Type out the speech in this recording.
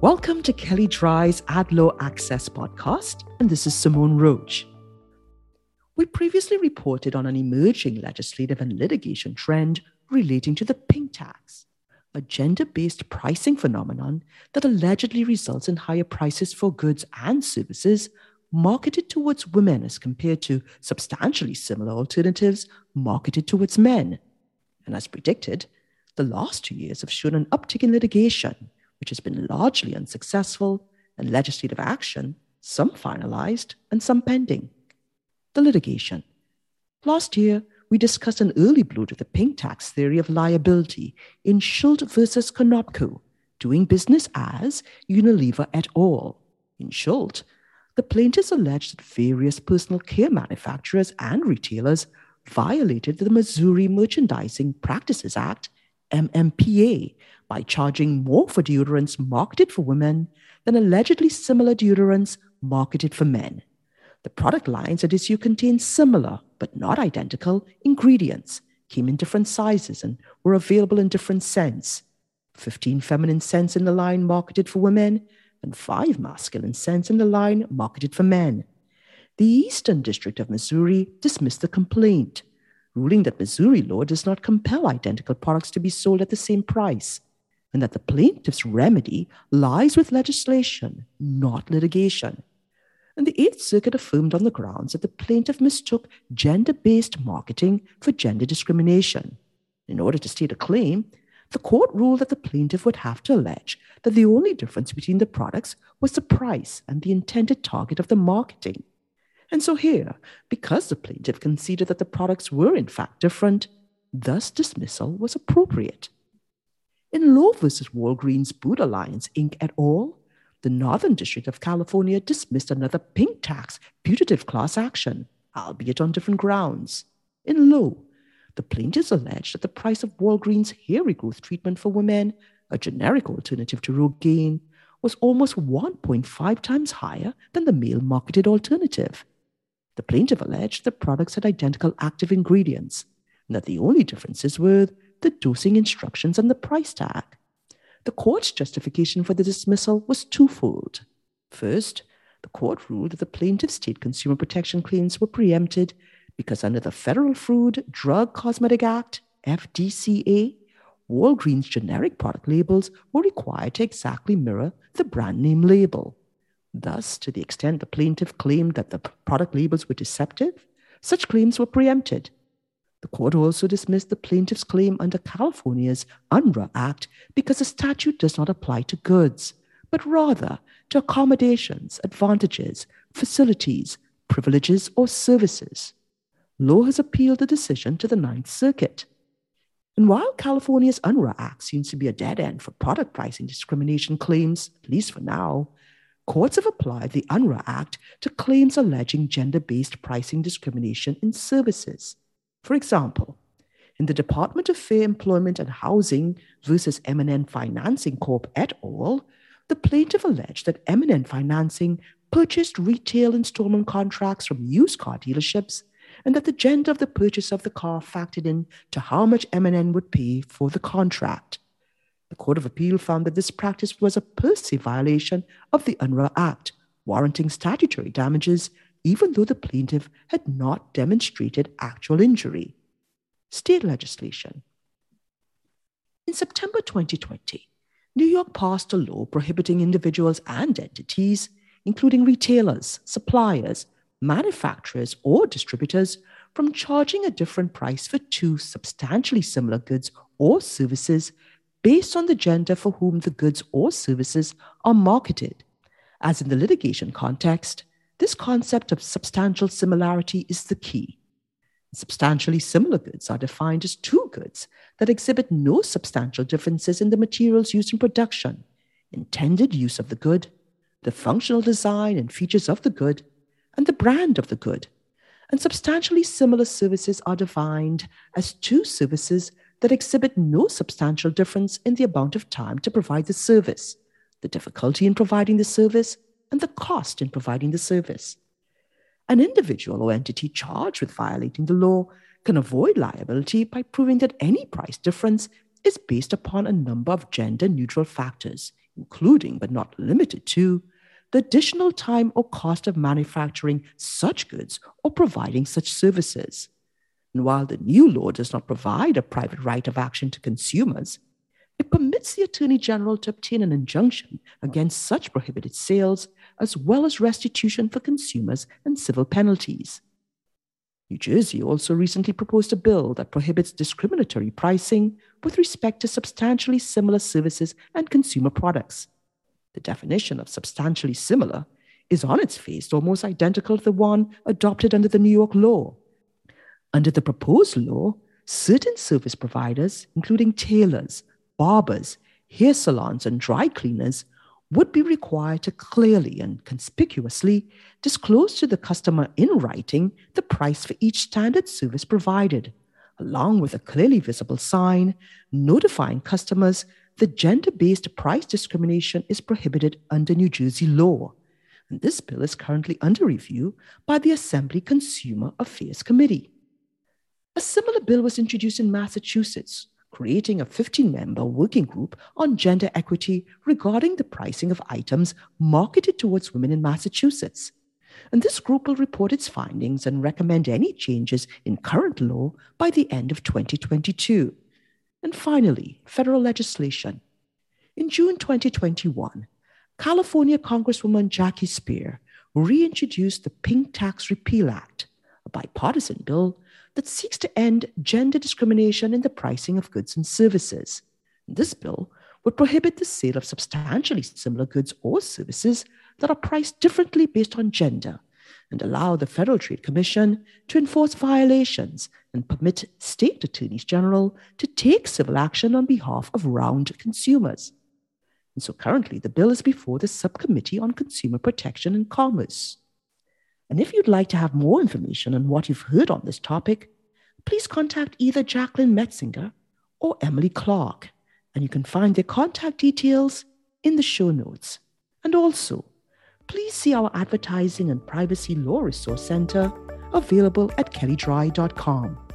Welcome to Kelley Drye's Ad Law Access podcast, and this is Simone Roach. We previously reported on an emerging legislative and litigation trend relating to the pink tax, a gender based pricing phenomenon that allegedly results in higher prices for goods and services marketed towards women as compared to substantially similar alternatives marketed towards men. And as predicted, the last two years have shown an uptick in litigation which has been largely unsuccessful, and legislative action, some finalized and some pending. The litigation. Last year, we discussed an early blow to the pink tax theory of liability in Schuldt versus Conopco, doing business as Unilever et al. In Schuldt, the plaintiffs alleged that various personal care manufacturers and retailers violated the Missouri Merchandising Practices Act, MMPA, by charging more for deodorants marketed for women than allegedly similar deodorants marketed for men. The product lines at issue contained similar, but not identical, ingredients, came in different sizes, and were available in different scents 15 feminine scents in the line marketed for women, and 5 masculine scents in the line marketed for men. The Eastern District of Missouri dismissed the complaint, ruling that Missouri law does not compel identical products to be sold at the same price and that the plaintiff's remedy lies with legislation, not litigation. And the Eighth Circuit affirmed on the grounds that the plaintiff mistook gender based marketing for gender discrimination. In order to state a claim, the court ruled that the plaintiff would have to allege that the only difference between the products was the price and the intended target of the marketing. And so here, because the plaintiff conceded that the products were in fact different, thus dismissal was appropriate. In Lowe versus Walgreens Boot Alliance Inc. et al., the Northern District of California dismissed another pink tax putative class action, albeit on different grounds. In Lowe, the plaintiffs alleged that the price of Walgreens hair regrowth treatment for women, a generic alternative to Rogaine, was almost 1.5 times higher than the male marketed alternative. The plaintiff alleged the products had identical active ingredients, and that the only differences were the dosing instructions and the price tag. The court's justification for the dismissal was twofold. First, the court ruled that the plaintiff's state consumer protection claims were preempted because under the Federal Food, Drug, Cosmetic Act, FDCA, Walgreens generic product labels were required to exactly mirror the brand name label. Thus, to the extent the plaintiff claimed that the product labels were deceptive, such claims were preempted the court also dismissed the plaintiff's claim under California's Unruh Act because the statute does not apply to goods, but rather to accommodations, advantages, facilities, privileges, or services. Lowe has appealed the decision to the Ninth Circuit. And while California's Unruh Act seems to be a dead end for product pricing discrimination claims, at least for now, courts have applied the Unruh Act to claims alleging gender based pricing discrimination in services. For example, in the Department of Fair Employment and Housing versus M&N Financing Corp et al., the plaintiff alleged that M&N Financing purchased retail installment contracts from used car dealerships and that the gender of the purchase of the car factored in to how much M&N would pay for the contract. The Court of Appeal found that this practice was a per se violation of the Unruh Act, warranting statutory damages even though the plaintiff had not demonstrated actual injury. State legislation. In September 2020, New York passed a law prohibiting individuals and entities, including retailers, suppliers, manufacturers, or distributors, from charging a different price for two substantially similar goods or services based on the gender for whom the goods or services are marketed. As in the litigation context, this concept of substantial similarity is the key. Substantially similar goods are defined as two goods that exhibit no substantial differences in the materials used in production, intended use of the good, the functional design and features of the good, and the brand of the good. And substantially similar services are defined as two services that exhibit no substantial difference in the amount of time to provide the service, the difficulty in providing the service, and the cost in providing the service. An individual or entity charged with violating the law can avoid liability by proving that any price difference is based upon a number of gender neutral factors, including but not limited to the additional time or cost of manufacturing such goods or providing such services. And while the new law does not provide a private right of action to consumers, it permits the Attorney General to obtain an injunction against such prohibited sales, as well as restitution for consumers and civil penalties. New Jersey also recently proposed a bill that prohibits discriminatory pricing with respect to substantially similar services and consumer products. The definition of substantially similar is on its face almost identical to the one adopted under the New York law. Under the proposed law, certain service providers, including tailors, barbers, hair salons, and dry cleaners, would be required to clearly and conspicuously disclose to the customer in writing the price for each standard service provided, along with a clearly visible sign notifying customers that gender based price discrimination is prohibited under New Jersey law. And this bill is currently under review by the Assembly Consumer Affairs Committee. A similar bill was introduced in Massachusetts, creating a 15 member working group on gender equity regarding the pricing of items marketed towards women in Massachusetts. And this group will report its findings and recommend any changes in current law by the end of 2022. And finally, federal legislation. In June 2021, California Congresswoman Jackie Speier reintroduced the Pink Tax Repeal Act, a bipartisan bill that seeks to end gender discrimination in the pricing of goods and services. This bill would prohibit the sale of substantially similar goods or services that are priced differently based on gender and allow the Federal Trade Commission to enforce violations and permit state attorneys general to take civil action on behalf of round consumers. And so currently, the bill is before the Subcommittee on Consumer Protection and Commerce. And if you'd like to have more information on what you've heard on this topic, please contact either Jacqueline Metzinger or Emily Clark, and you can find their contact details in the show notes. And also, please see our Advertising and Privacy Law Resource Center available at kelleydrye.com.